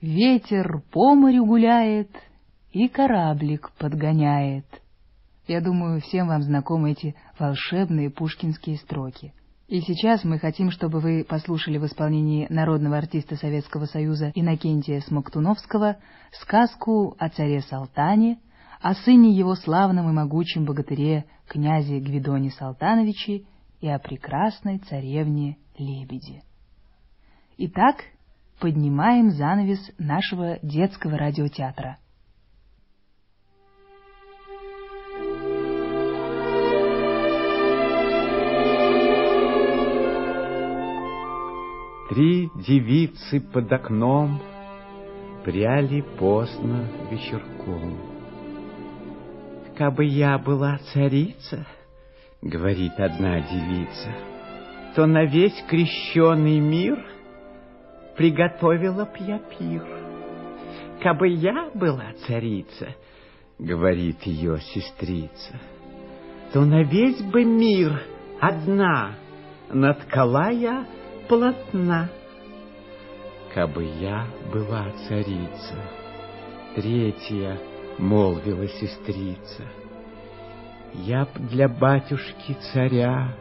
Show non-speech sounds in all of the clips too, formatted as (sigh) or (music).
Ветер по морю гуляет и кораблик подгоняет. Я думаю, всем вам знакомы эти волшебные пушкинские строки. И сейчас мы хотим, чтобы вы послушали в исполнении народного артиста Советского Союза Иннокентия Смоктуновского сказку о царе Салтане, о сыне его славном и могучем богатыре князе Гвидоне Салтановиче и о прекрасной царевне Лебеди. Итак, поднимаем занавес нашего детского радиотеатра. Три девицы под окном Пряли поздно вечерком. «Кабы я была царица, — говорит одна девица, — То на весь крещеный мир Приготовила б я пир. Кабы я была царица, — говорит ее сестрица, — То на весь бы мир одна Наткала я полотна. Кабы я была царица, третья молвила сестрица, Я б для батюшки царя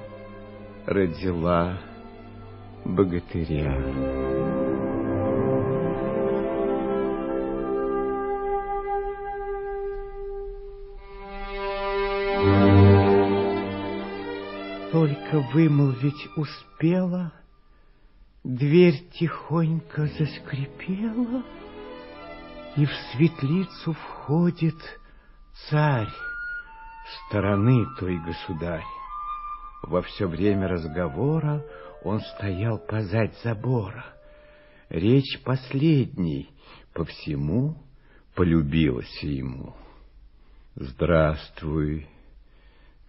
родила богатыря. Только вымолвить успела — Дверь тихонько заскрипела, И в светлицу входит царь, Стороны той государь. Во все время разговора Он стоял позадь забора. Речь последней по всему Полюбилась ему. «Здравствуй,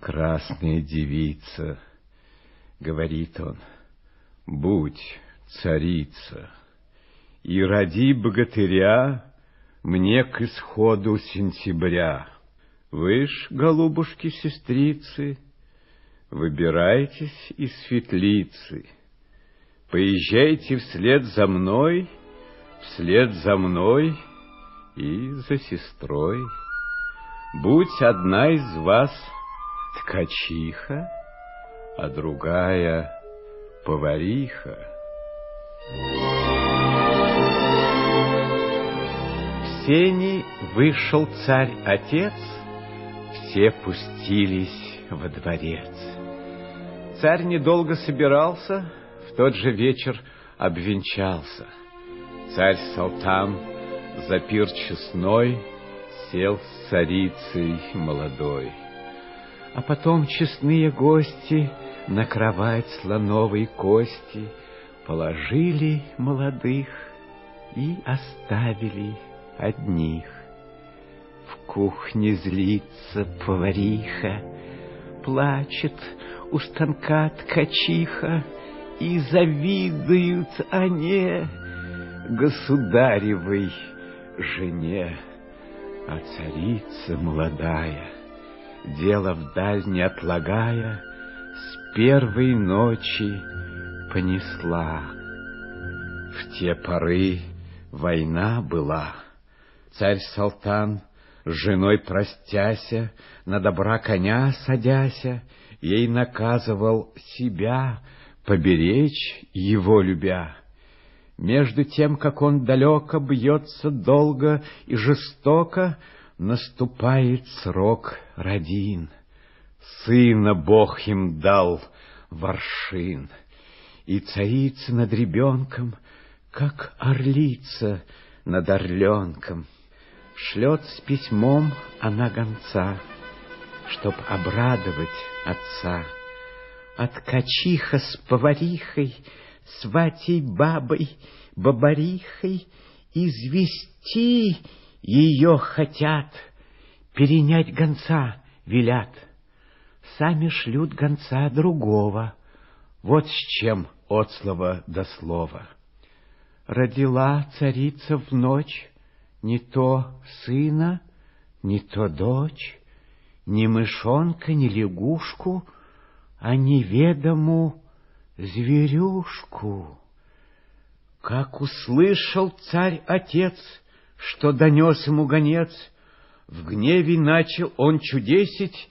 красная девица», — говорит он, — Будь царица, и роди богатыря Мне к исходу сентября. Вы ж, голубушки-сестрицы, Выбирайтесь из светлицы, Поезжайте вслед за мной, Вслед за мной и за сестрой. Будь одна из вас ткачиха, А другая повариха. В сени вышел царь-отец, все пустились во дворец. Царь недолго собирался, в тот же вечер обвенчался. Царь Салтан за пир честной сел с царицей молодой. А потом честные гости на кровать слоновой кости Положили молодых и оставили одних. В кухне злится повариха, Плачет у станка ткачиха, И завидуют они Государевой жене. А царица молодая, Дело вдаль не отлагая, с первой ночи понесла. В те поры война была. Царь Салтан, с женой простяся, на добра коня садяся, ей наказывал себя поберечь его любя. Между тем, как он далеко бьется долго и жестоко, наступает срок родин. Сына Бог им дал воршин, И царица над ребенком, Как орлица над орленком, Шлет с письмом она гонца, Чтоб обрадовать отца. От качиха с поварихой, Сватей бабой, бабарихой Извести ее хотят, Перенять гонца велят — сами шлют гонца другого. Вот с чем от слова до слова. Родила царица в ночь не то сына, не то дочь, ни мышонка, ни лягушку, а неведому зверюшку. Как услышал царь-отец, что донес ему гонец, в гневе начал он чудесить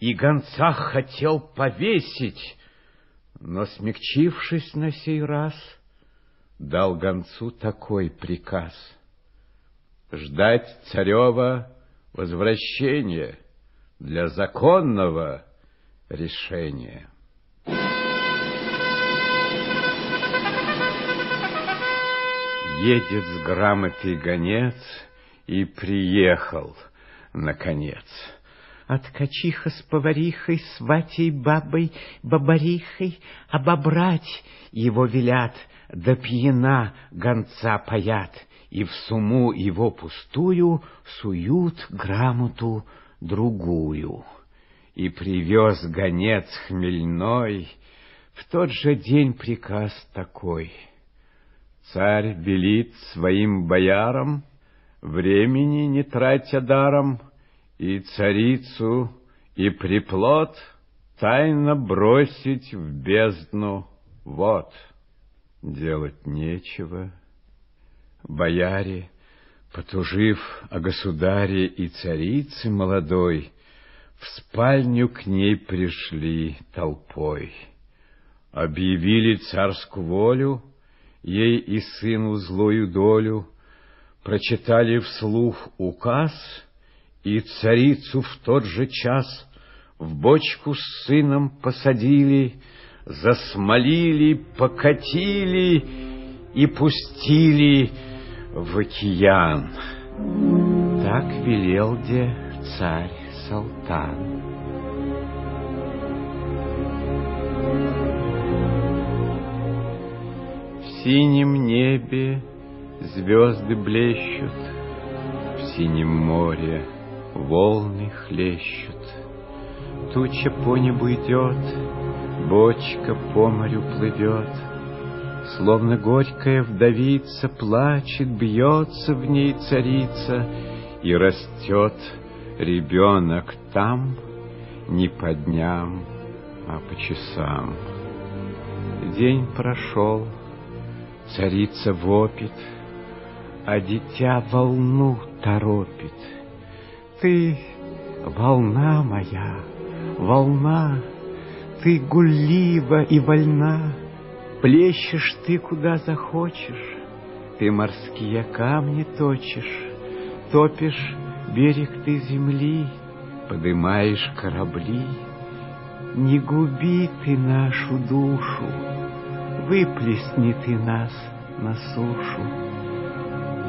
и гонца хотел повесить, но, смягчившись на сей раз, дал гонцу такой приказ — ждать царева возвращения для законного решения. Едет с грамотой гонец и приехал, наконец. От качиха с поварихой, сватей бабой, бабарихой обобрать его велят, да пьяна гонца паят, и в суму его пустую суют грамоту другую. И привез гонец хмельной в тот же день приказ такой. Царь велит своим боярам, времени не тратя даром, и царицу, и приплод тайно бросить в бездну вот. Делать нечего. Бояре, потужив о государе и царице молодой, в спальню к ней пришли толпой. Объявили царскую волю, ей и сыну злую долю, прочитали вслух указ — и царицу в тот же час в бочку с сыном посадили, засмолили, покатили и пустили в океан. Так велел де царь Салтан. Синем небе звезды блещут, в синем море волны хлещут. Туча по небу идет, бочка по морю плывет, Словно горькая вдовица плачет, бьется в ней царица, И растет ребенок там не по дням, а по часам. День прошел, царица вопит, а дитя волну торопит — ты волна моя, волна, Ты гуллива и вольна, Плещешь ты куда захочешь, Ты морские камни точишь, Топишь берег ты земли, Подымаешь корабли. Не губи ты нашу душу, Выплесни ты нас на сушу.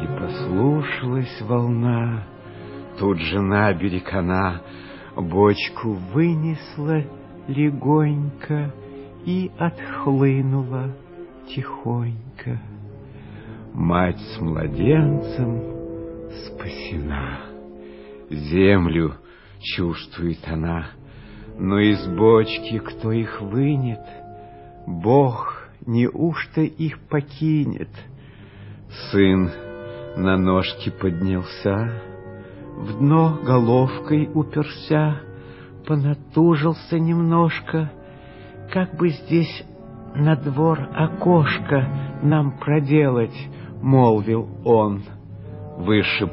И послушалась волна, Тут же на берег она бочку вынесла легонько и отхлынула тихонько. Мать с младенцем спасена. Землю чувствует она, но из бочки кто их вынет, Бог неужто их покинет? Сын на ножки поднялся, в дно головкой уперся, понатужился немножко, как бы здесь на двор окошко нам проделать, молвил он. Вышиб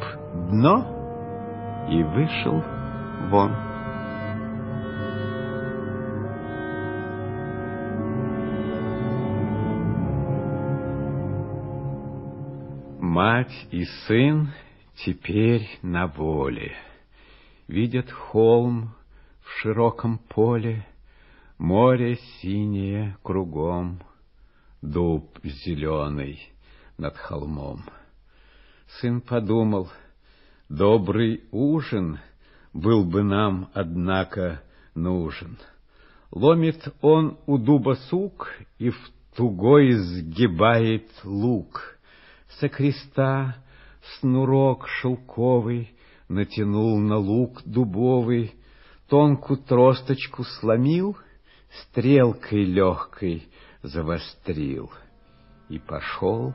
дно и вышел вон. Мать и сын Теперь на воле Видят холм в широком поле, Море синее кругом, Дуб зеленый над холмом. Сын подумал, добрый ужин Был бы нам, однако, нужен. Ломит он у дуба сук И в тугой сгибает лук. Со креста Снурок шелковый натянул на лук дубовый, Тонкую тросточку сломил, Стрелкой легкой завострил И пошел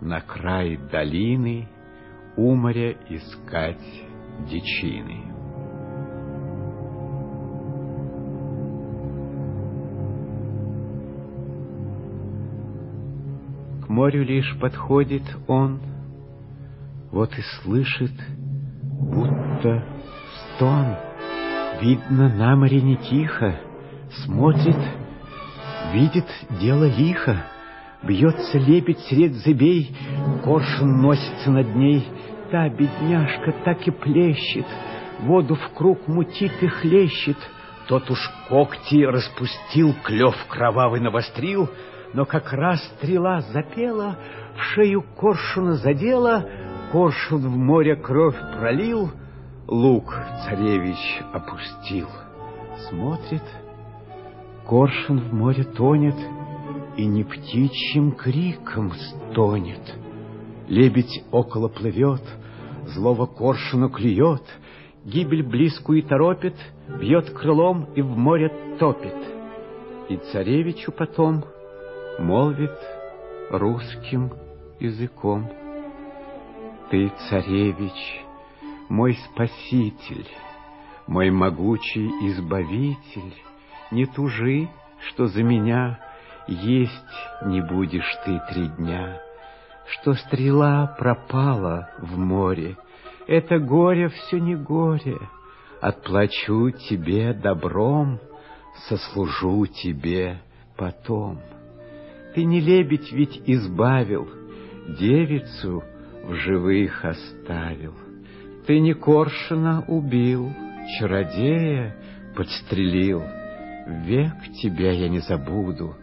на край долины У моря искать дичины. Морю лишь подходит он, вот и слышит, будто стон. Видно, на море не тихо, смотрит, видит дело лихо. Бьется лебедь сред зыбей, коршун носится над ней. Та бедняжка так и плещет, воду в круг мутит и хлещет. Тот уж когти распустил, клев кровавый навострил, но как раз стрела запела, в шею коршуна задела, коршун в море кровь пролил, лук царевич опустил. Смотрит, коршун в море тонет и не птичьим криком стонет. Лебедь около плывет, злого коршуна клюет, гибель близкую торопит, бьет крылом и в море топит. И царевичу потом молвит русским языком. Ты, царевич, мой спаситель, мой могучий избавитель, не тужи, что за меня есть не будешь ты три дня, что стрела пропала в море. Это горе все не горе, отплачу тебе добром, сослужу тебе потом. Ты не лебедь ведь избавил, девицу в живых оставил. Ты не коршуна убил, чародея подстрелил. Век тебя я не забуду,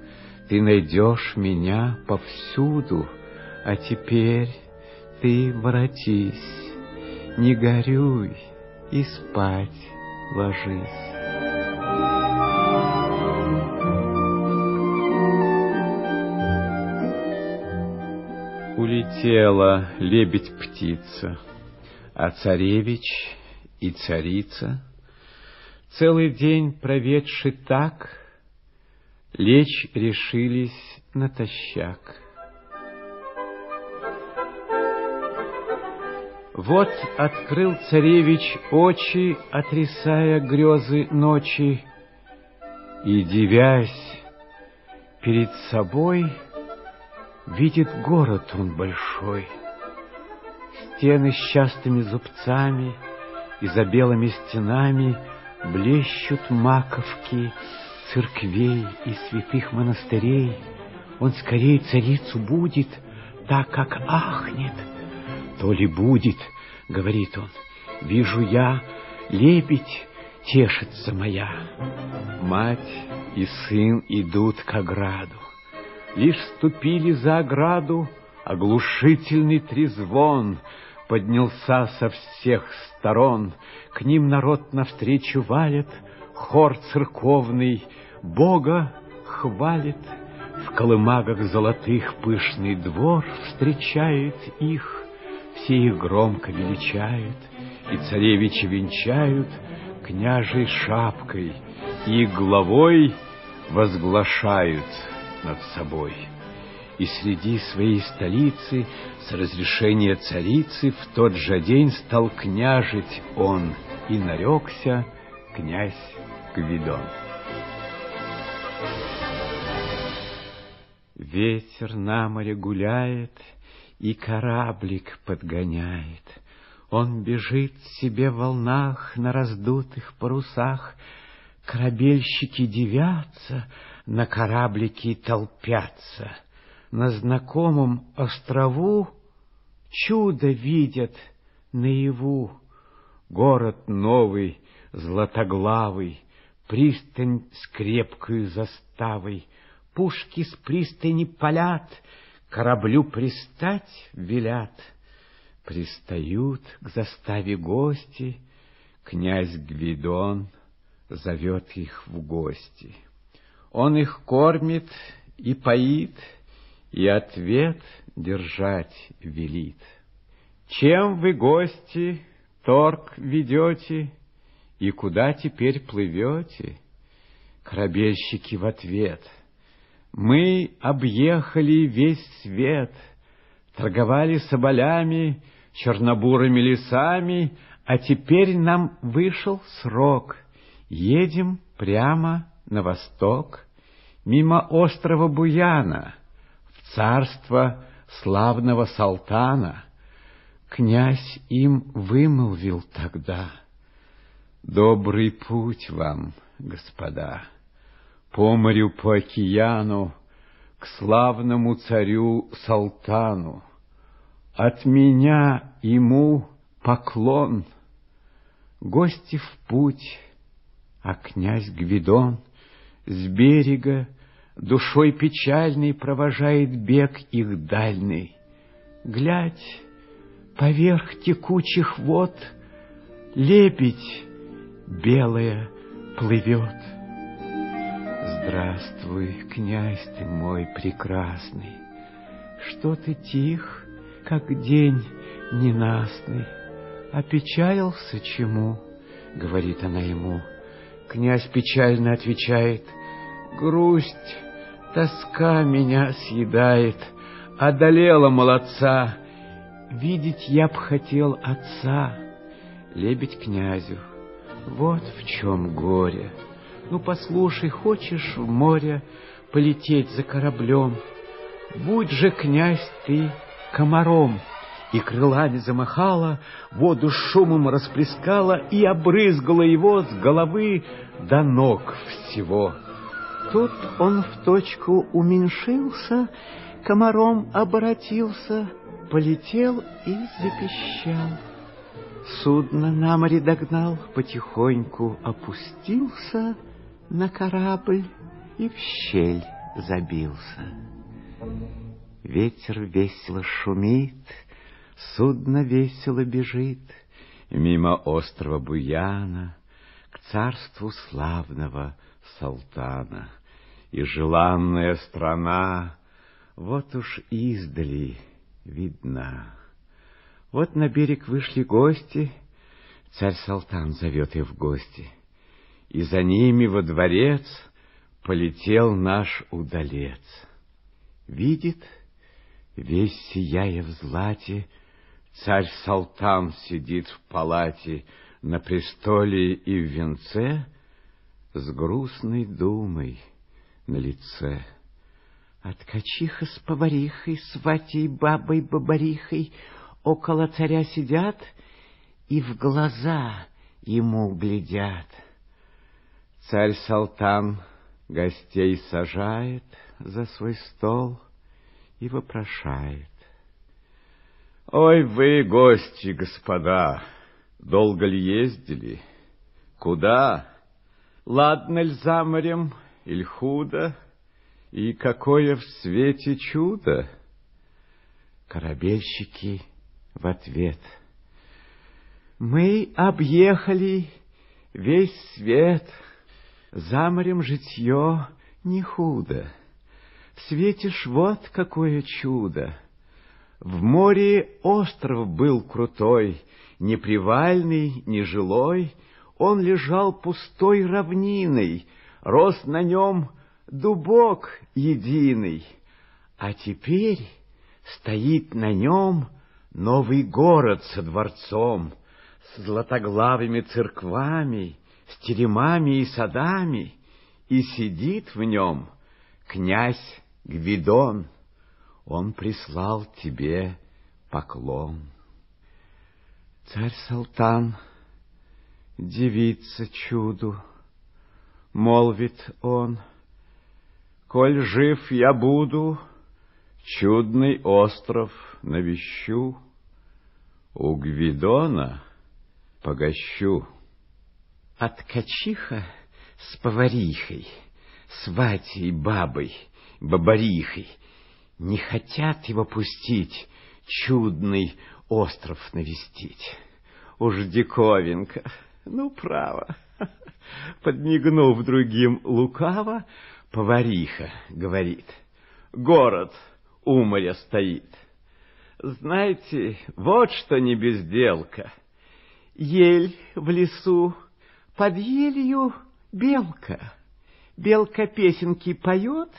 ты найдешь меня повсюду, а теперь ты воротись, не горюй и спать ложись. Улетела лебедь-птица, а царевич и царица, Целый день проведши так, Лечь решились натощак. Вот открыл царевич очи, Отрисая грезы ночи, И, дивясь перед собой, Видит город он большой, Стены с частыми зубцами И за белыми стенами Блещут маковки церквей и святых монастырей. Он скорее царицу будет, так как ахнет. То ли будет, говорит он, вижу я, лебедь тешится моя. Мать и сын идут к ограду. Лишь ступили за ограду, оглушительный трезвон поднялся со всех сторон. К ним народ навстречу валит, хор церковный Бога хвалит. В колымагах золотых пышный двор встречает их, Все их громко величают, и царевичи венчают Княжей шапкой, и главой возглашают над собой. И среди своей столицы с разрешения царицы В тот же день стал княжить он, И нарекся князь Гвидон. Ветер на море гуляет и кораблик подгоняет. Он бежит себе в волнах на раздутых парусах. Корабельщики девятся, на кораблике толпятся. На знакомом острову чудо видят наяву. Город новый, златоглавый, пристань с крепкой заставой, пушки с пристани палят, кораблю пристать велят. Пристают к заставе гости, князь Гвидон зовет их в гости. Он их кормит и поит, и ответ держать велит. Чем вы, гости, торг ведете, и куда теперь плывете? Корабельщики в ответ. Мы объехали весь свет, торговали соболями, чернобурыми лесами, а теперь нам вышел срок. Едем прямо на восток, мимо острова Буяна, в царство славного салтана. Князь им вымолвил тогда, «Добрый путь вам, господа, по морю, по океану, к славному царю Салтану. От меня ему поклон, гости в путь, а князь Гвидон с берега душой печальной провожает бег их дальний. Глядь, поверх текучих вод лебедь белая плывет. Здравствуй, князь ты мой прекрасный, Что ты тих, как день ненастный, Опечалился чему? — говорит она ему. Князь печально отвечает, Грусть, тоска меня съедает, Одолела молодца, Видеть я б хотел отца. Лебедь князю, вот в чем горе. Ну, послушай, хочешь в море полететь за кораблем? Будь же, князь, ты комаром. И крылами замахала, воду шумом расплескала и обрызгала его с головы до ног всего. Тут он в точку уменьшился, комаром обратился, полетел и запищал. Судно на море догнал, потихоньку опустился на корабль и в щель забился. Ветер весело шумит, судно весело бежит мимо острова Буяна к царству славного Салтана. И желанная страна вот уж издали видна. Вот на берег вышли гости, царь Салтан зовет их в гости, и за ними во дворец полетел наш удалец. Видит, весь сияя в злате, царь Салтан сидит в палате на престоле и в венце с грустной думой на лице. А ткачиха с поварихой, сватей, бабой, бабарихой — около царя сидят и в глаза ему глядят. Царь Салтан гостей сажает за свой стол и вопрошает. Ой вы, гости, господа, долго ли ездили? Куда? Ладно ли за морем или худо? И какое в свете чудо? Корабельщики в ответ. Мы объехали весь свет, за морем житье не худо. Светишь, вот какое чудо! В море остров был крутой, не привальный, не жилой, он лежал пустой равниной, рос на нем дубок единый, а теперь стоит на нем Новый город со дворцом, с златоглавыми церквами, с теремами и садами, и сидит в нем князь Гвидон. Он прислал тебе поклон. Царь Салтан девица чуду, молвит он, коль жив я буду, чудный остров навещу, у Гвидона погощу. А ткачиха с поварихой, сватей бабой, бабарихой не хотят его пустить, чудный остров навестить. Уж диковинка, ну, право. Подмигнув другим лукаво, повариха говорит, город у моря стоит. Знаете, вот что не безделка. Ель в лесу, под елью белка. Белка песенки поет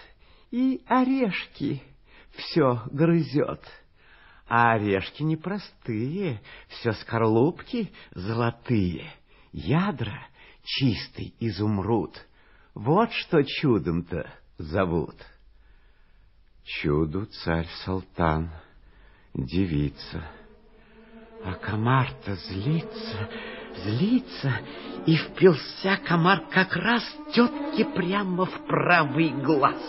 и орешки все грызет. А орешки непростые, все скорлупки золотые, ядра чистый изумруд. Вот что чудом-то зовут. Чуду царь-салтан, девица. А комар-то злится, злится, и впился комар как раз тетке прямо в правый глаз.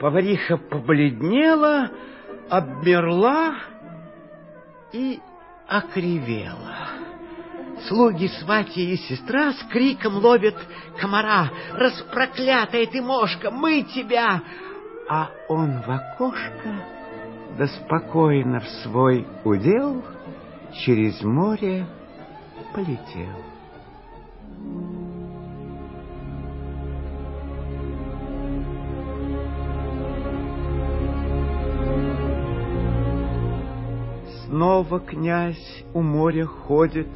Повариха побледнела, обмерла и окривела. Слуги, свати и сестра с криком ловят комара. «Распроклятая ты мошка, мы тебя!» А он в окошко, да спокойно в свой удел через море полетел. Снова князь у моря ходит,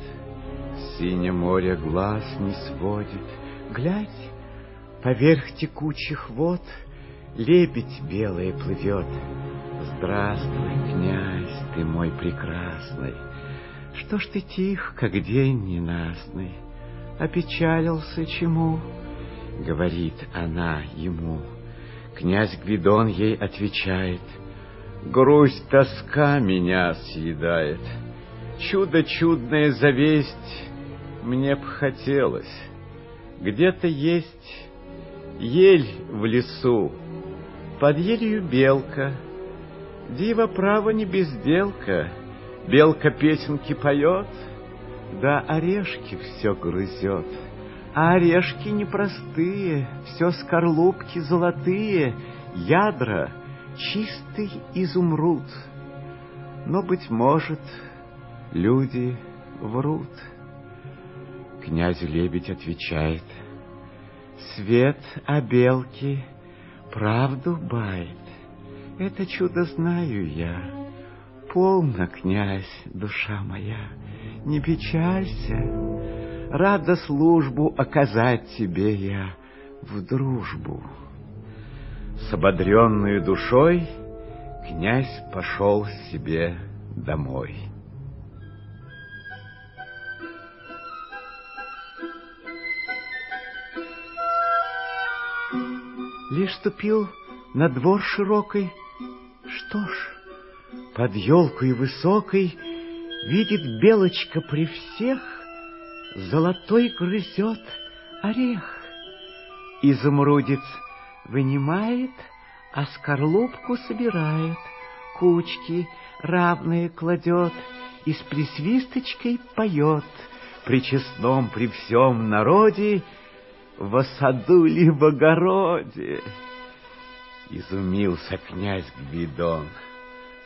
Синее море глаз не сводит. Глядь, поверх текучих вод Лебедь белый плывет. Здравствуй, князь, ты мой прекрасный. Что ж ты тих, как день ненастный? Опечалился чему? Говорит она ему. Князь Гвидон ей отвечает. Грусть, тоска меня съедает. Чудо чудная завесть мне б хотелось. Где-то есть ель в лесу, под елью белка. Дива право не безделка, белка песенки поет, да орешки все грызет. А орешки непростые, все скорлупки золотые, ядра чистый изумруд. Но, быть может, люди врут. Князь Лебедь отвечает, Свет о белке правду бает. Это чудо знаю я. Полно, князь, душа моя, не печалься. Рада службу оказать тебе я в дружбу. С ободренной душой князь пошел себе домой. Лишь ступил на двор широкой, что ж, под елкой высокой видит белочка при всех золотой грызет орех. Изумрудец вынимает, а скорлупку собирает, кучки равные кладет и с присвисточкой поет при честном, при всем народе во саду ли в огороде. Изумился князь Гвидон.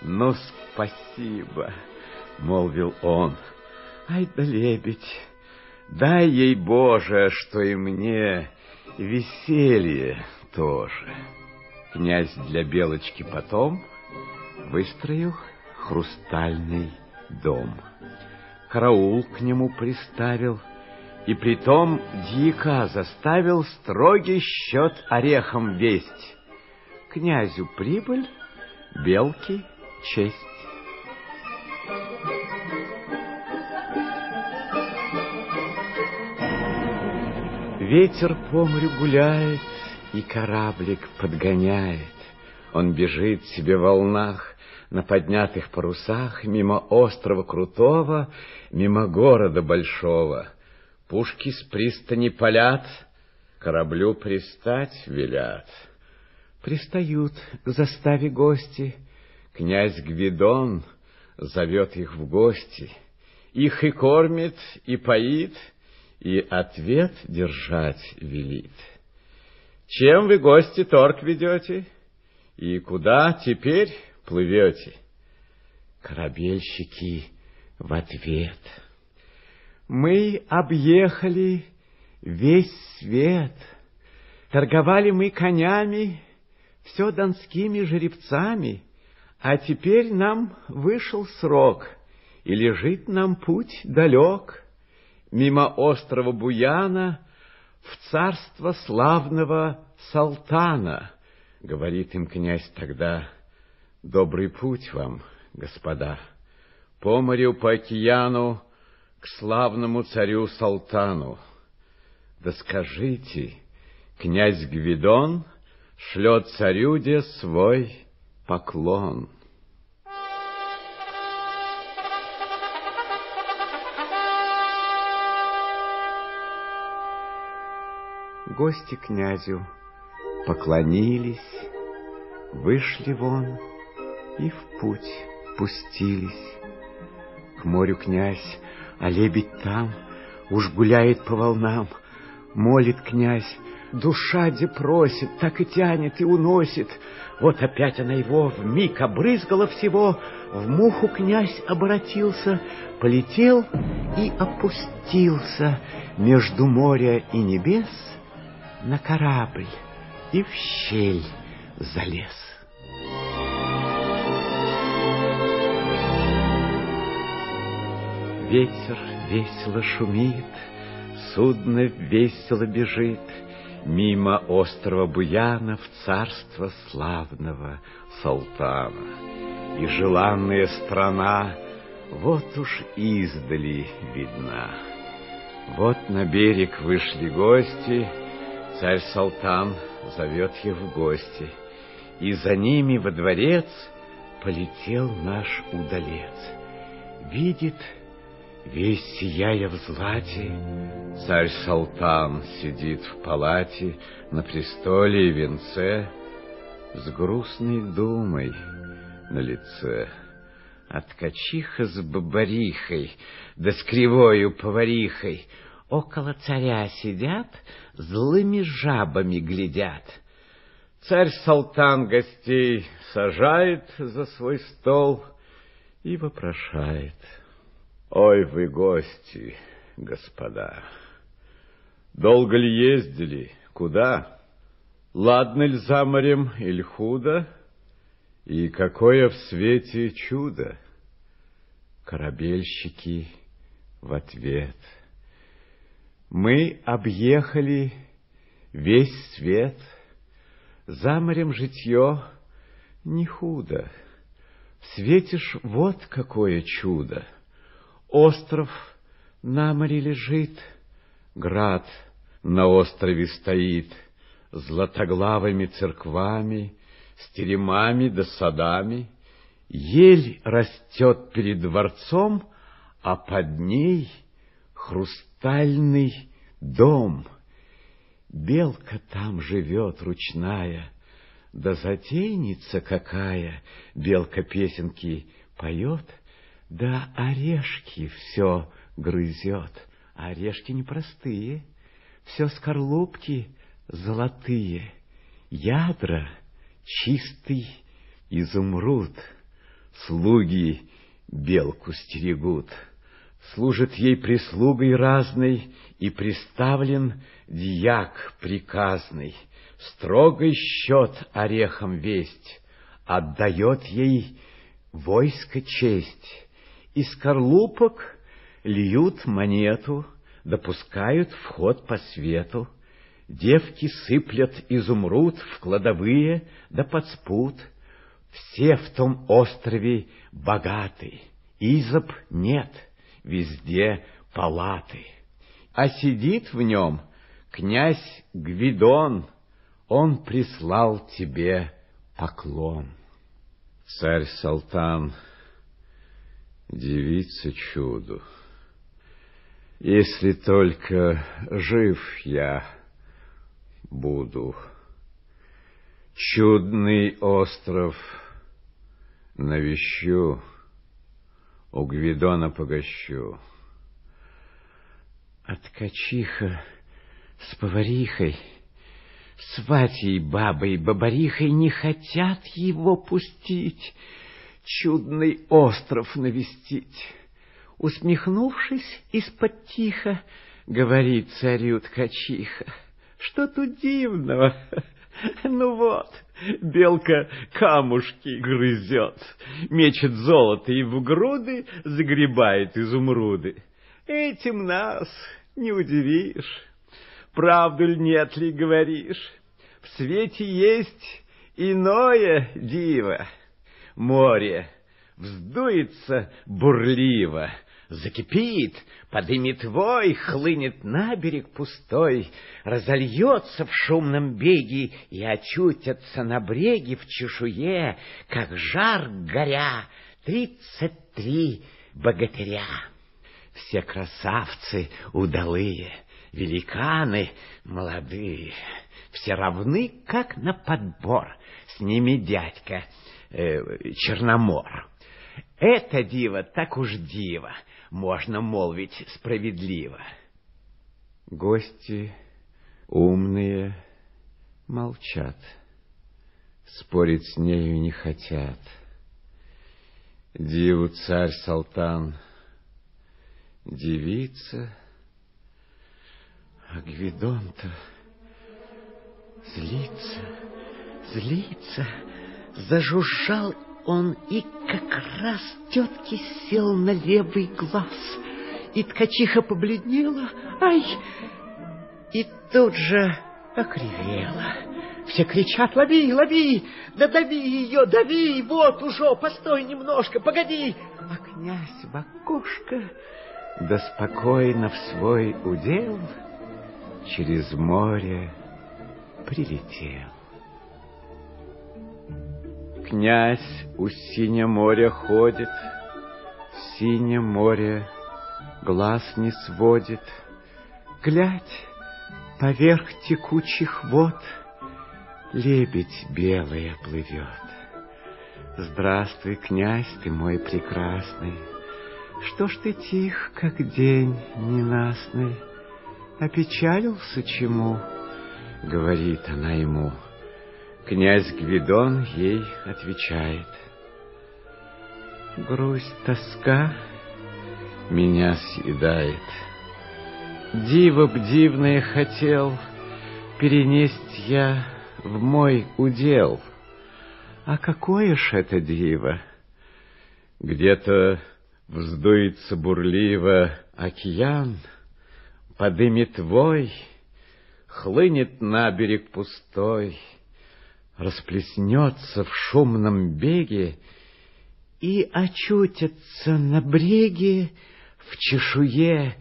Ну, спасибо, молвил он. Ай да лебедь, дай ей, Боже, что и мне веселье тоже. Князь для Белочки потом выстроил хрустальный дом. Караул к нему приставил — и притом дьяка заставил строгий счет орехом весть. Князю прибыль, белки честь. Ветер по морю гуляет, и кораблик подгоняет. Он бежит себе в волнах, на поднятых парусах, мимо острова Крутого, мимо города Большого — Пушки с пристани палят, кораблю пристать велят. Пристают к заставе гости, князь Гвидон зовет их в гости. Их и кормит, и поит, и ответ держать велит. Чем вы, гости, торг ведете? И куда теперь плывете? Корабельщики в ответ — мы объехали весь свет, торговали мы конями, все донскими жеребцами, а теперь нам вышел срок, и лежит нам путь далек, мимо острова Буяна в царство славного Салтана, говорит им князь тогда, добрый путь вам, господа, по морю, по океану, к славному царю Салтану. Да скажите, князь Гвидон шлет царюде свой поклон. Гости князю поклонились, вышли вон и в путь пустились. К морю князь, а лебедь там уж гуляет по волнам. Молит князь, душа где просит, так и тянет и уносит. Вот опять она его в миг обрызгала всего, в муху князь обратился, полетел и опустился между моря и небес на корабль и в щель залез. Ветер весело шумит, судно весело бежит Мимо острова Буяна в царство славного Салтана. И желанная страна вот уж издали видна. Вот на берег вышли гости, царь Салтан зовет их в гости, и за ними во дворец полетел наш удалец. Видит, Весь сияя в злате, царь Салтан сидит в палате на престоле и венце с грустной думой на лице. А ткачиха с бабарихой, да с кривою поварихой около царя сидят, злыми жабами глядят. Царь Салтан гостей сажает за свой стол и вопрошает — Ой, вы гости, господа! Долго ли ездили? Куда? Ладно ли за морем или худо? И какое в свете чудо? Корабельщики в ответ. Мы объехали весь свет, За морем житье не худо. Светишь, вот какое чудо! Остров на море лежит, град на острове стоит, Златоглавыми церквами, с теремами да садами. Ель растет перед дворцом, а под ней хрустальный дом. Белка там живет ручная, да затейница какая, белка песенки поет — да орешки все грызет. Орешки непростые, все скорлупки золотые, ядра чистый изумруд. Слуги белку стерегут, служит ей прислугой разной, и приставлен дьяк приказный, строгой счет орехом весть, отдает ей войско честь. Из скорлупок льют монету, допускают вход по свету. Девки сыплят изумруд в кладовые да под спут. Все в том острове богаты, изоб нет, везде палаты. А сидит в нем князь Гвидон, он прислал тебе поклон. Царь Салтан Девица чуду. Если только жив я буду, Чудный остров навещу, У Гвидона погощу. А ткачиха с поварихой, Сватьей бабой бабарихой Не хотят его пустить, чудный остров навестить. Усмехнувшись из-под тихо, говорит царю ткачиха, что тут дивного? (laughs) Ну вот, белка камушки грызет, мечет золото и в груды загребает изумруды. Этим нас не удивишь. Правду ли нет ли говоришь? В свете есть иное диво море вздуется бурливо, закипит, подымет вой, хлынет на берег пустой, разольется в шумном беге и очутятся на бреге в чешуе, как жар горя, тридцать три богатыря. Все красавцы удалые, великаны молодые, все равны, как на подбор, с ними дядька э, Черномор. Это диво так уж диво, можно молвить справедливо. Гости умные молчат, спорить с нею не хотят. Диву царь Салтан, девица, а Гвидон-то злится, злится, зажужжал он и как раз тетке сел на левый глаз. И ткачиха побледнела, ай, и тут же окривела. Все кричат, лови, лови, да дави ее, дави, вот уже, постой немножко, погоди. А князь в окошко, да спокойно в свой удел через море прилетел. Князь у синего моря ходит, в синее море глаз не сводит. Глядь, поверх текучих вод лебедь белая плывет. Здравствуй, князь ты мой прекрасный, Что ж ты тих, как день ненастный? Опечалился чему? Говорит она ему — Князь Гвидон ей отвечает. Грусть, тоска меня съедает. Диво б дивное хотел перенесть я в мой удел. А какое ж это диво? Где-то вздуется бурливо океан, подымет вой, хлынет на берег пустой — расплеснется в шумном беге и очутится на бреге в чешуе,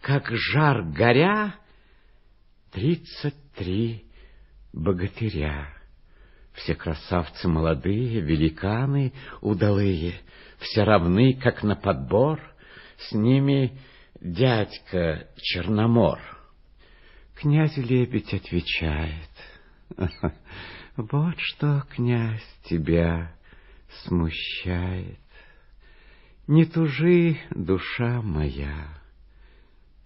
как жар горя, тридцать три богатыря. Все красавцы молодые, великаны удалые, все равны, как на подбор, с ними дядька Черномор. Князь Лебедь отвечает (laughs) — вот что, князь, тебя смущает. Не тужи, душа моя,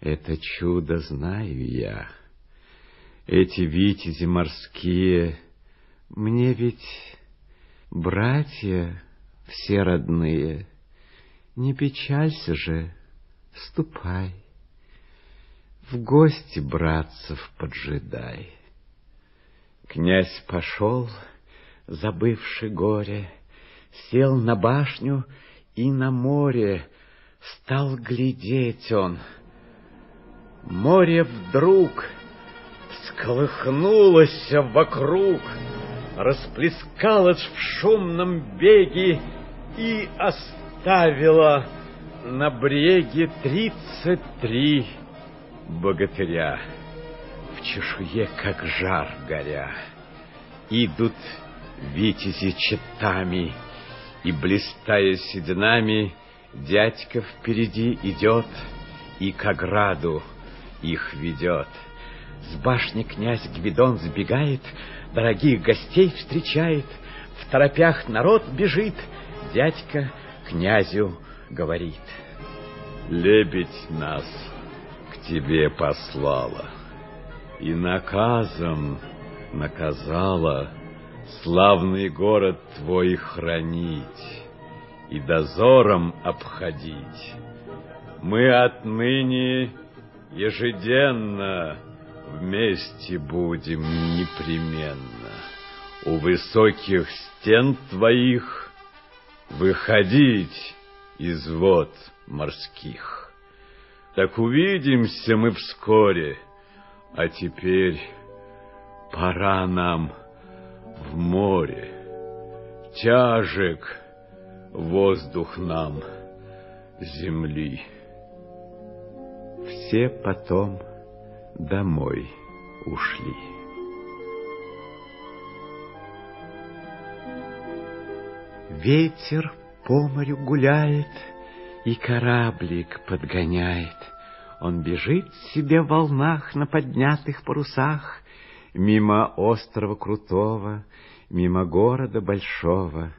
это чудо знаю я. Эти витязи морские, мне ведь братья все родные. Не печалься же, ступай, в гости братцев поджидай. Князь пошел, забывший горе, Сел на башню и на море Стал глядеть он. Море вдруг всколыхнулось вокруг, Расплескалось в шумном беге И оставило на бреге тридцать три богатыря чешуе, как жар горя. Идут витязи четами, и, блистая сединами, дядька впереди идет и к ограду их ведет. С башни князь Гвидон сбегает, дорогих гостей встречает, в торопях народ бежит, дядька князю говорит. Лебедь нас к тебе послала и наказом наказала славный город твой хранить и дозором обходить. Мы отныне ежеденно вместе будем непременно. У высоких стен твоих выходить из вод морских. Так увидимся мы вскоре — а теперь пора нам в море. Тяжек воздух нам земли. все потом домой ушли. Ветер по морю гуляет и кораблик подгоняет. Он бежит себе в волнах на поднятых парусах, Мимо острова крутого, мимо города большого.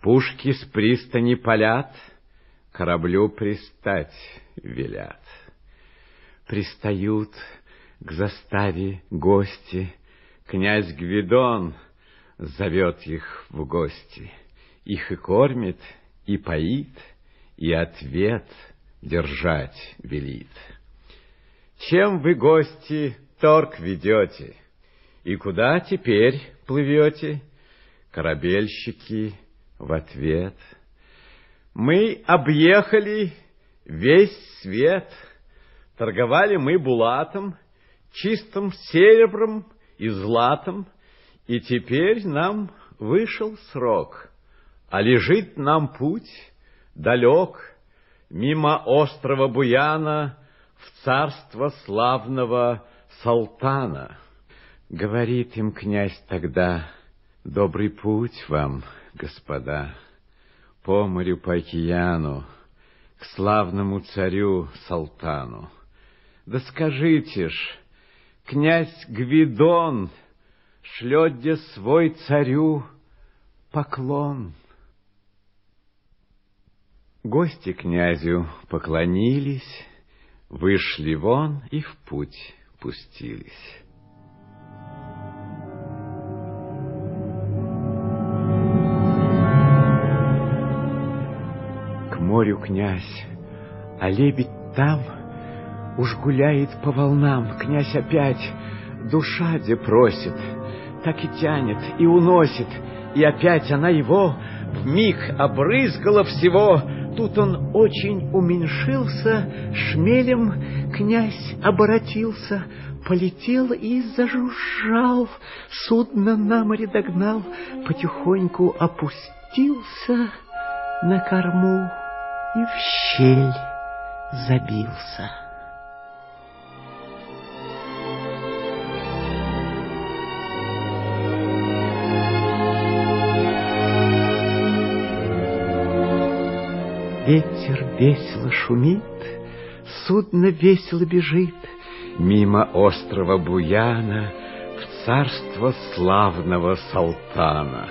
Пушки с пристани палят, кораблю пристать велят. Пристают к заставе гости, князь Гвидон зовет их в гости. Их и кормит, и поит, и ответ держать велит. Чем вы, гости, торг ведете? И куда теперь плывете? Корабельщики в ответ. Мы объехали весь свет. Торговали мы булатом, чистым серебром и златом, и теперь нам вышел срок, а лежит нам путь далек, мимо острова Буяна в царство славного Салтана. Говорит им князь тогда, добрый путь вам, господа, по морю, по океану, к славному царю Салтану. Да скажите ж, князь Гвидон шлет где свой царю поклон. Гости князю поклонились, вышли вон и в путь пустились. К морю князь, а лебедь там уж гуляет по волнам. Князь опять душа где просит, так и тянет, и уносит, и опять она его в миг обрызгала всего, Тут он очень уменьшился, шмелем князь оборотился, полетел и зажужжал, судно на море догнал, потихоньку опустился на корму и в щель забился. Ветер весело шумит, судно весело бежит Мимо острова Буяна в царство славного Салтана.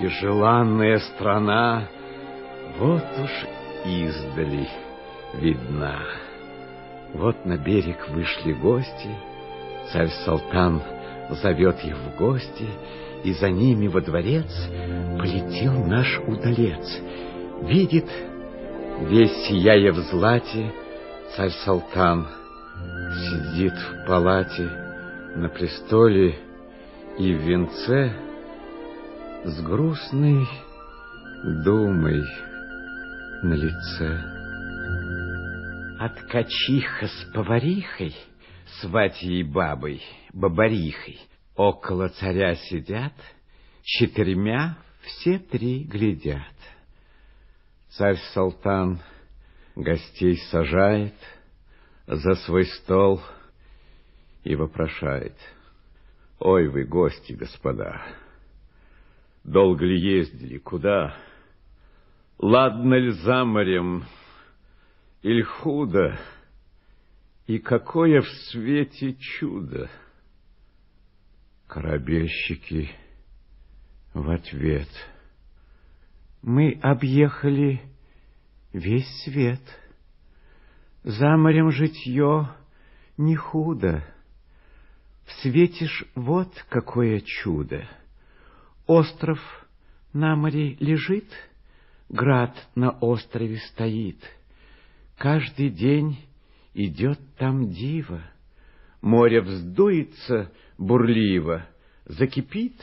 И желанная страна вот уж издали видна. Вот на берег вышли гости, царь Салтан зовет их в гости, и за ними во дворец полетел наш удалец. Видит Весь сияя в злате, царь Салтан сидит в палате на престоле и в венце с грустной думой на лице. От качиха с поварихой, сватьей бабой, бабарихой, около царя сидят, четырьмя все три глядят. Царь Салтан гостей сажает за свой стол и вопрошает. Ой вы, гости, господа, долго ли ездили, куда? Ладно ли за морем, или худо? И какое в свете чудо? Корабельщики в ответ — мы объехали весь свет. За морем житье не худо. Ж вот какое чудо. Остров на море лежит, Град на острове стоит. Каждый день идет там диво. Море вздуется бурливо, Закипит,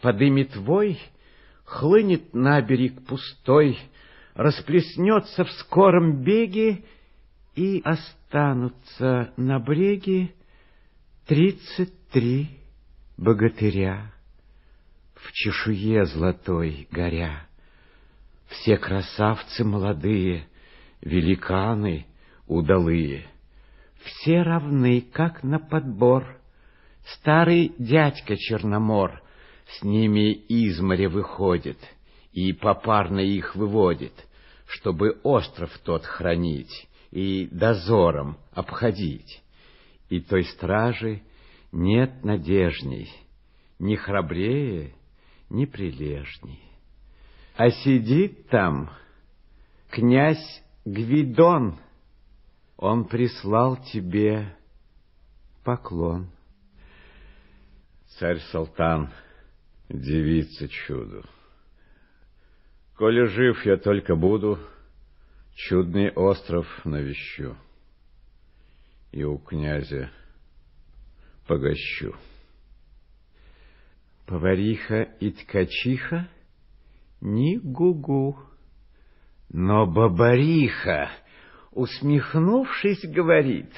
подымет вой — хлынет на берег пустой, расплеснется в скором беге, и останутся на бреге тридцать три богатыря в чешуе золотой горя. Все красавцы молодые, великаны удалые, все равны, как на подбор. Старый дядька Черномор с ними из моря выходит и попарно их выводит, чтобы остров тот хранить и дозором обходить. И той стражи нет надежней, ни храбрее, ни прилежней. А сидит там князь Гвидон, он прислал тебе поклон. Царь Салтан, девица чуду. Коли жив я только буду, чудный остров навещу и у князя погощу. Повариха и ткачиха ни гугу, но бабариха, усмехнувшись, говорит,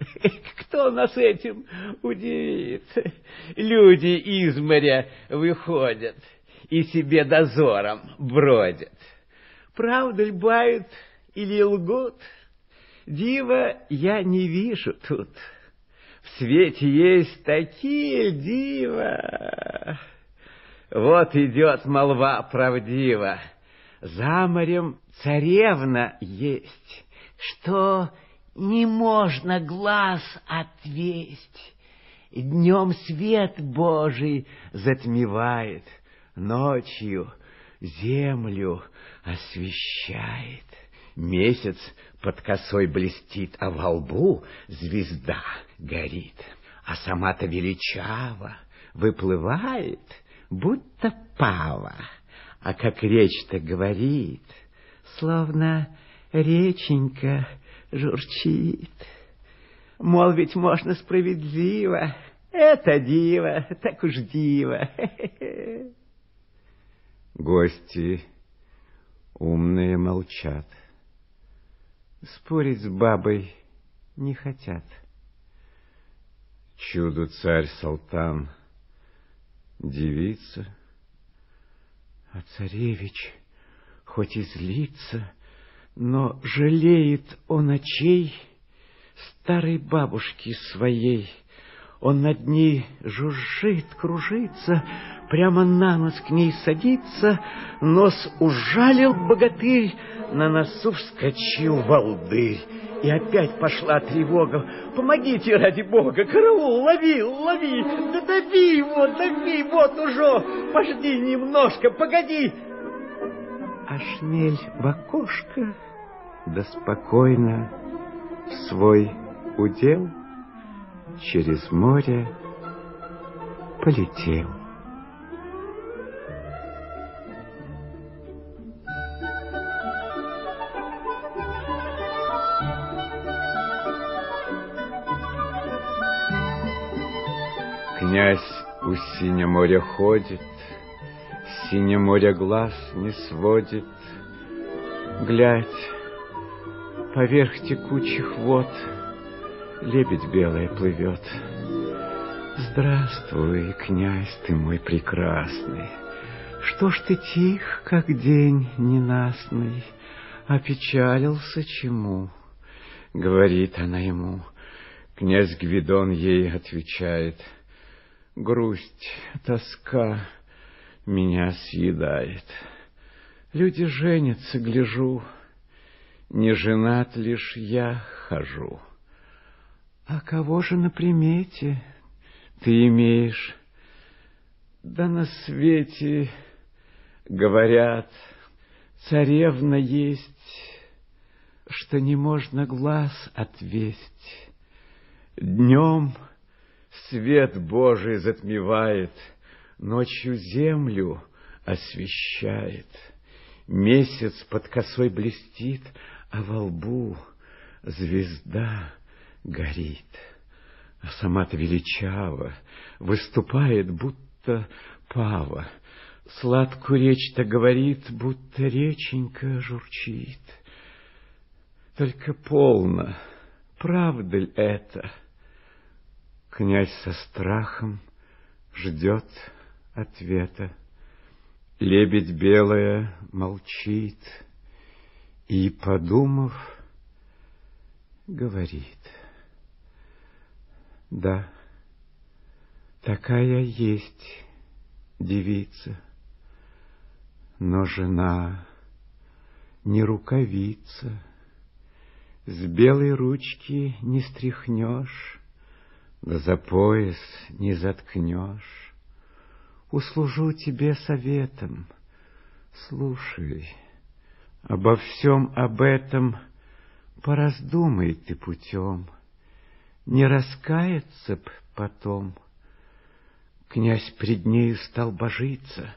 (laughs) кто нас этим удивит? Люди из моря выходят и себе дозором бродят. Правда ль бают или лгут? Дива я не вижу тут. В свете есть такие дива. Вот идет молва правдива. За морем царевна есть, что не можно глаз отвесть. Днем свет Божий затмевает, ночью землю освещает. Месяц под косой блестит, а во лбу звезда горит. А сама-то величава выплывает, будто пава. А как речь-то говорит, словно реченька журчит. Мол, ведь можно справедливо, это диво, так уж диво. Гости умные молчат спорить с бабой не хотят. Чудо царь Салтан, девица, а царевич хоть и злится, но жалеет он очей старой бабушки своей. Он над ней жужжит, кружится, прямо на нос к ней садится, нос ужалил богатырь, на носу вскочил волдырь. И опять пошла тревога. Помогите, ради бога, караул, лови, лови, да дави его, дави, вот уже, пожди немножко, погоди. А шмель в окошко, да спокойно в свой удел через море полетел. Князь у синего моря ходит, Синее море глаз не сводит. Глядь, поверх текучих вод Лебедь белая плывет. Здравствуй, князь ты мой прекрасный, Что ж ты тих, как день ненастный, Опечалился чему? Говорит она ему. Князь Гвидон ей отвечает — Грусть, тоска меня съедает. Люди женятся, гляжу, Не женат лишь я хожу. А кого же на примете ты имеешь? Да на свете, говорят, царевна есть, Что не можно глаз отвесть. Днем — Свет Божий затмевает, ночью землю освещает. Месяц под косой блестит, а во лбу звезда горит. А сама-то величава выступает, будто пава. Сладкую речь-то говорит, будто реченька журчит. Только полно, правда ли это? — Князь со страхом ждет ответа. Лебедь белая молчит и, подумав, говорит — Да, такая есть девица, но жена не рукавица, с белой ручки не стряхнешь, да за пояс не заткнешь. Услужу тебе советом, слушай, обо всем об этом пораздумай ты путем, не раскаяться б потом. Князь пред нею стал божиться,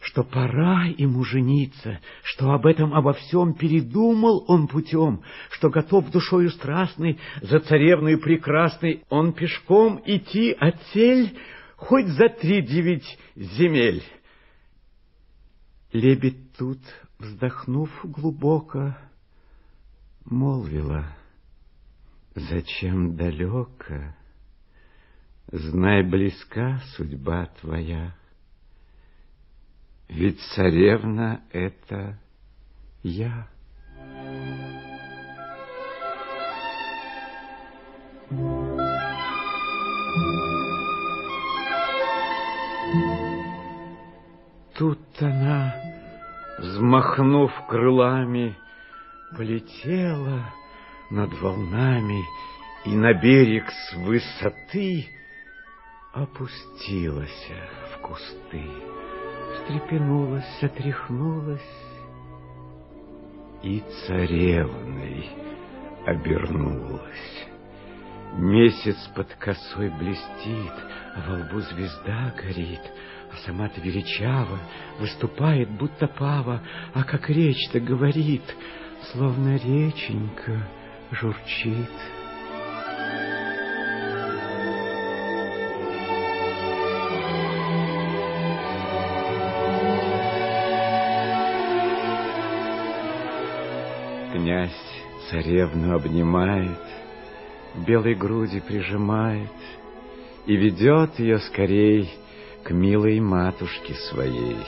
что пора ему жениться, что об этом обо всем передумал он путем, что готов душою страстной за царевной прекрасной он пешком идти от цель хоть за три девять земель. Лебедь тут, вздохнув глубоко, молвила, «Зачем далеко? Знай, близка судьба твоя, ведь царевна — это я». Тут она, взмахнув крылами, полетела над волнами и на берег с высоты опустилась в кусты, встрепенулась, отряхнулась и царевной обернулась. Месяц под косой блестит, а во лбу звезда горит, а сама-то величава, выступает, будто пава, а как речь-то говорит, словно реченька журчит. Князь царевну обнимает, белой груди прижимает и ведет ее скорей к милой матушке своей.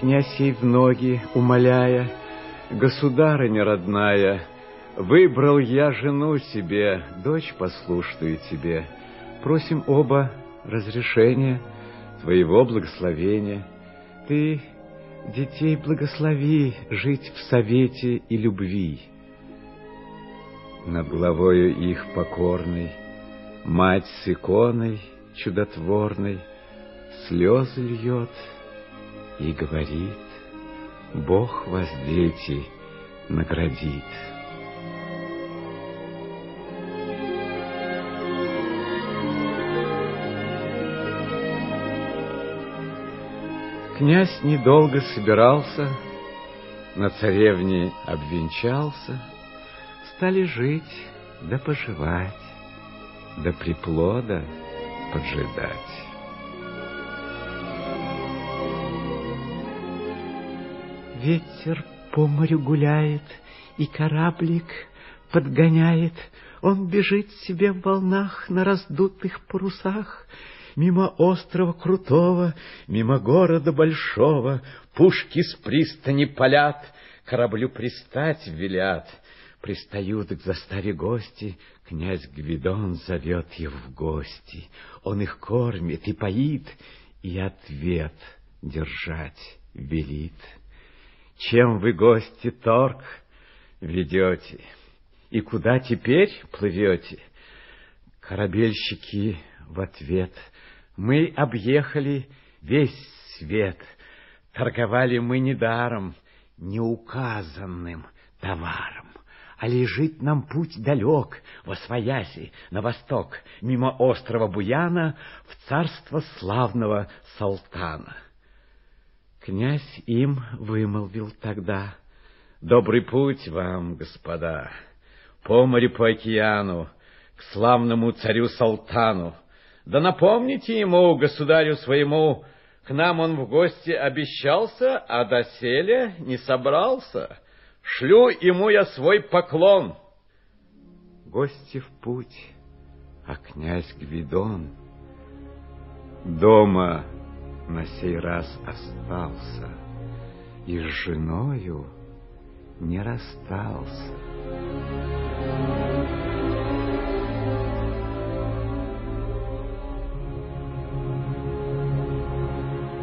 Князь ей в ноги, умоляя, «Государыня родная, выбрал я жену себе, дочь послушную тебе. Просим оба разрешения, твоего благословения. Ты детей благослови жить в совете и любви. Над головою их покорной Мать с иконой чудотворной Слезы льет и говорит, Бог вас, дети, наградит. Князь недолго собирался, на царевне обвенчался, стали жить да поживать, да приплода поджидать. Ветер по морю гуляет, и кораблик подгоняет. Он бежит себе в волнах на раздутых парусах, Мимо острова крутого, мимо города большого, Пушки с пристани палят, кораблю пристать велят. Пристают к заставе гости, князь Гвидон зовет их в гости. Он их кормит и поит, и ответ держать велит. Чем вы, гости, торг ведете? И куда теперь плывете? Корабельщики в ответ. Мы объехали весь свет. Торговали мы недаром, неуказанным товаром. А лежит нам путь далек, во свояси, на восток, мимо острова Буяна, в царство славного Салтана. Князь им вымолвил тогда, «Добрый путь вам, господа, по морю, по океану, к славному царю Салтану. Да напомните ему, государю своему, к нам он в гости обещался, а доселе не собрался. Шлю ему я свой поклон». Гости в путь, а князь Гвидон дома на сей раз остался и с женою не расстался.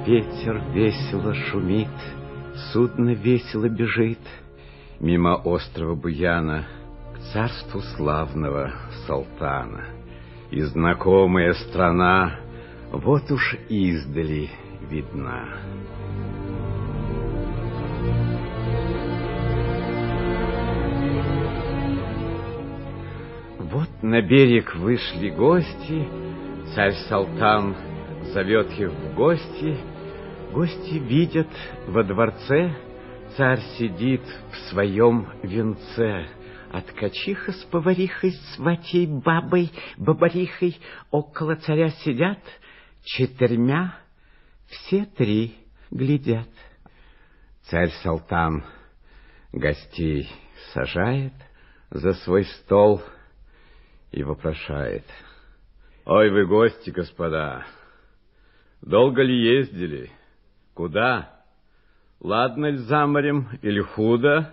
Ветер весело шумит, судно весело бежит Мимо острова Буяна к царству славного Салтана. И знакомая страна вот уж издали видна. Вот на берег вышли гости, царь Салтан зовет их в гости — Гости видят во дворце, царь сидит в своем венце, а ткачиха с поварихой, сватей, бабой, бабарихой около царя сидят, четырьмя все три глядят. Царь-салтан гостей сажает за свой стол и вопрошает. «Ой вы гости, господа, долго ли ездили?» Куда? Ладно ли за морем или худо?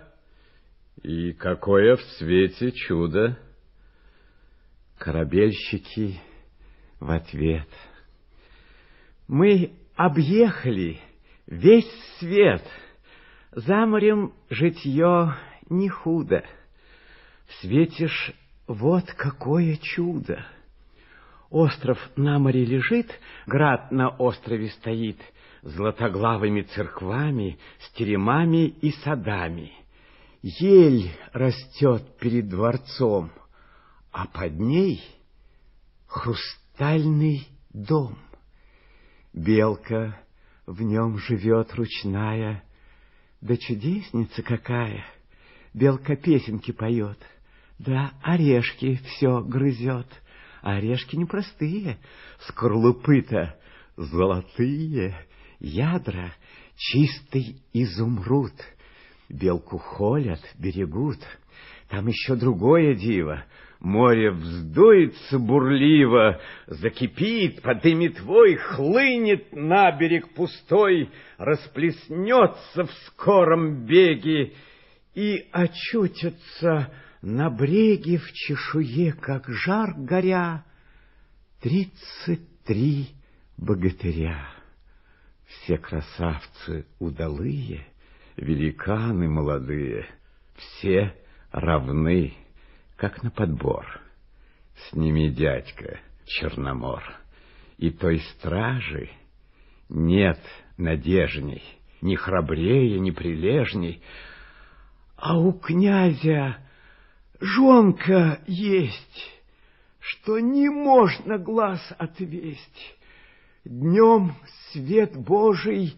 И какое в свете чудо? Корабельщики в ответ. Мы объехали весь свет. За морем житье не худо. Ж вот какое чудо. Остров на море лежит, град на острове стоит — златоглавыми церквами, с теремами и садами. Ель растет перед дворцом, а под ней хрустальный дом. Белка в нем живет ручная, да чудесница какая! Белка песенки поет, да орешки все грызет. Орешки непростые, скорлупы-то золотые, ядра чистый изумруд. Белку холят, берегут. Там еще другое диво. Море вздуется бурливо, закипит, подымет вой, хлынет на берег пустой, расплеснется в скором беге и очутится на бреге в чешуе, как жар горя, тридцать три богатыря. Все красавцы удалые, великаны молодые, все равны, как на подбор. С ними дядька Черномор, и той стражи нет надежней, ни храбрее, ни прилежней, а у князя жонка есть, что не можно глаз отвесть. Днем свет Божий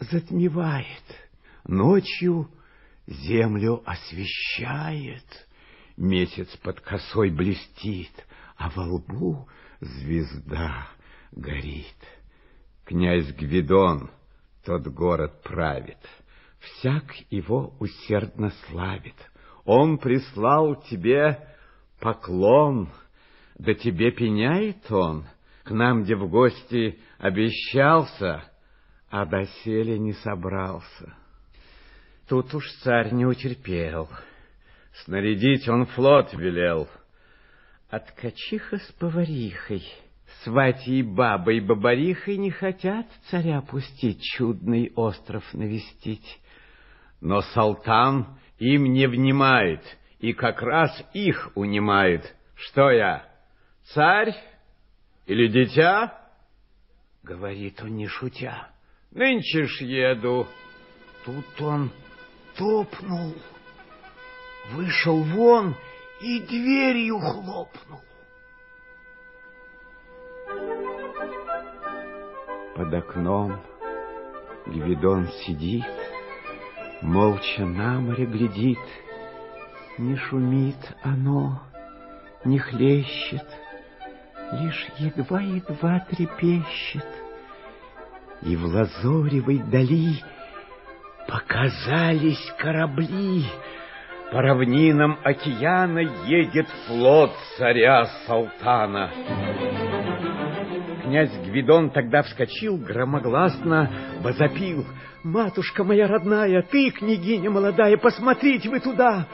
затмевает, ночью землю освещает. Месяц под косой блестит, а во лбу звезда горит. Князь Гвидон тот город правит, всяк его усердно славит. Он прислал тебе поклон, да тебе пеняет он — к нам, где в гости обещался, а доселе не собрался. Тут уж царь не утерпел, снарядить он флот велел. От Ткачиха с поварихой, сватьей бабой бабарихой не хотят царя пустить, чудный остров навестить. Но Салтан им не внимает, и как раз их унимает. Что я, царь или дитя? Говорит он, не шутя. Нынче ж еду. Тут он топнул, вышел вон и дверью хлопнул. Под окном Гвидон сидит, молча на море глядит. Не шумит оно, не хлещет, лишь едва-едва трепещет, и в лазоревой дали показались корабли. По равнинам океана едет флот царя Салтана. князь Гвидон тогда вскочил, громогласно возопил. «Матушка моя родная, ты, княгиня молодая, посмотрите вы туда!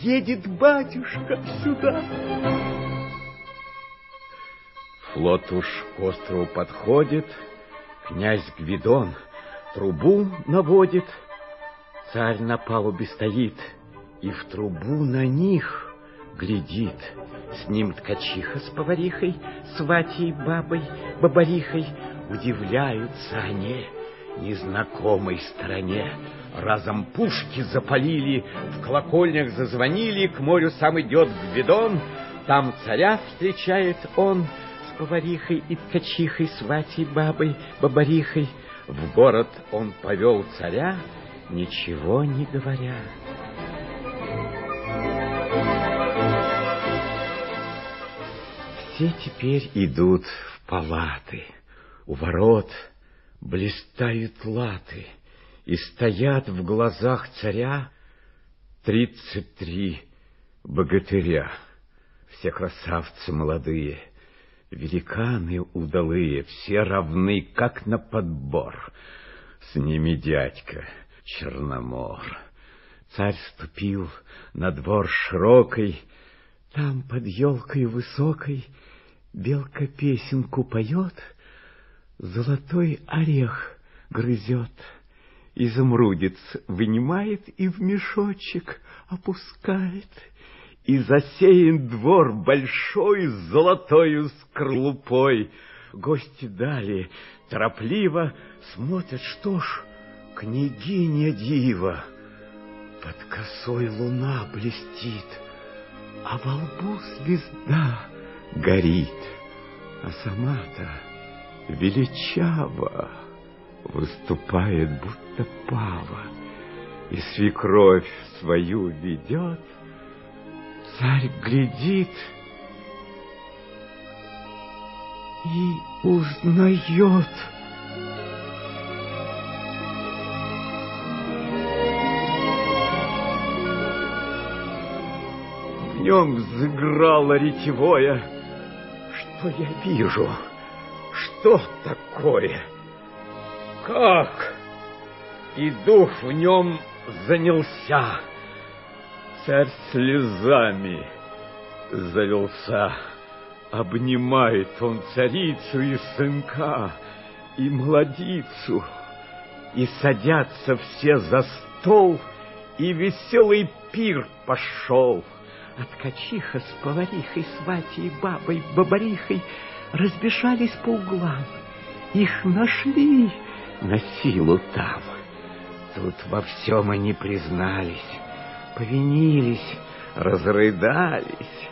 Едет батюшка сюда!» Флот уж к острову подходит, князь Гвидон трубу наводит, царь на палубе стоит, и в трубу на них глядит. С ним ткачиха с поварихой, сватей бабой, бабарихой. Удивляются они незнакомой стороне. Разом пушки запалили, в колокольнях зазвонили, к морю сам идет Гвидон. Там царя встречает он с поварихой и ткачихой, сватей бабой, бабарихой. В город он повел царя, ничего не говоря. Все теперь идут в палаты. У ворот блистают латы, и стоят в глазах царя тридцать три богатыря. Все красавцы молодые, великаны удалые, все равны, как на подбор. С ними дядька Черномор. Царь ступил на двор широкой, там под елкой высокой Белка песенку поет, Золотой орех грызет. Изумрудец вынимает и в мешочек опускает, И засеян двор большой золотою скорлупой. Гости дали, торопливо смотрят, что ж, княгиня дива. Под косой луна блестит, а во лбу звезда горит, а сама-то величаво выступает, будто пава, и свекровь свою ведет, царь глядит и узнает. В нем взыграло ретевое что я вижу? Что такое? Как? И дух в нем занялся. Царь слезами завелся. Обнимает он царицу и сынка, и младицу, и садятся все за стол, и веселый пир пошел — а ткачиха с поварихой, сватей, бабой, бабарихой разбежались по углам. Их нашли на силу там. Тут во всем они признались, повинились, разрыдались.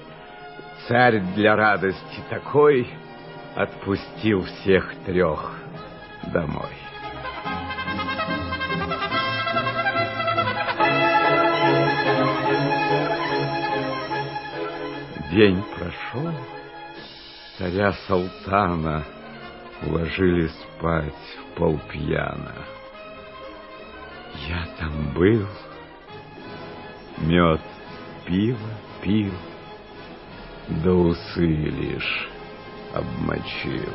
Царь для радости такой отпустил всех трех домой. День прошел, царя Салтана уложили спать в полпьяна. Я там был, мед пиво пил, да усы лишь обмочил.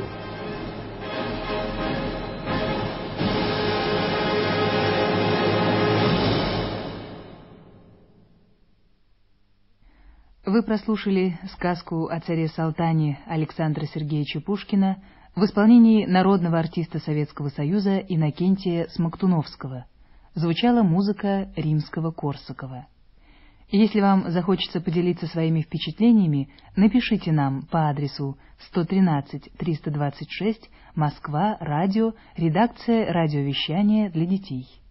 Вы прослушали сказку о царе Салтане Александра Сергеевича Пушкина в исполнении народного артиста Советского Союза Иннокентия Смоктуновского. Звучала музыка римского-корсакова. Если вам захочется поделиться своими впечатлениями, напишите нам по адресу 113-326, Москва, радио, редакция радиовещания для детей.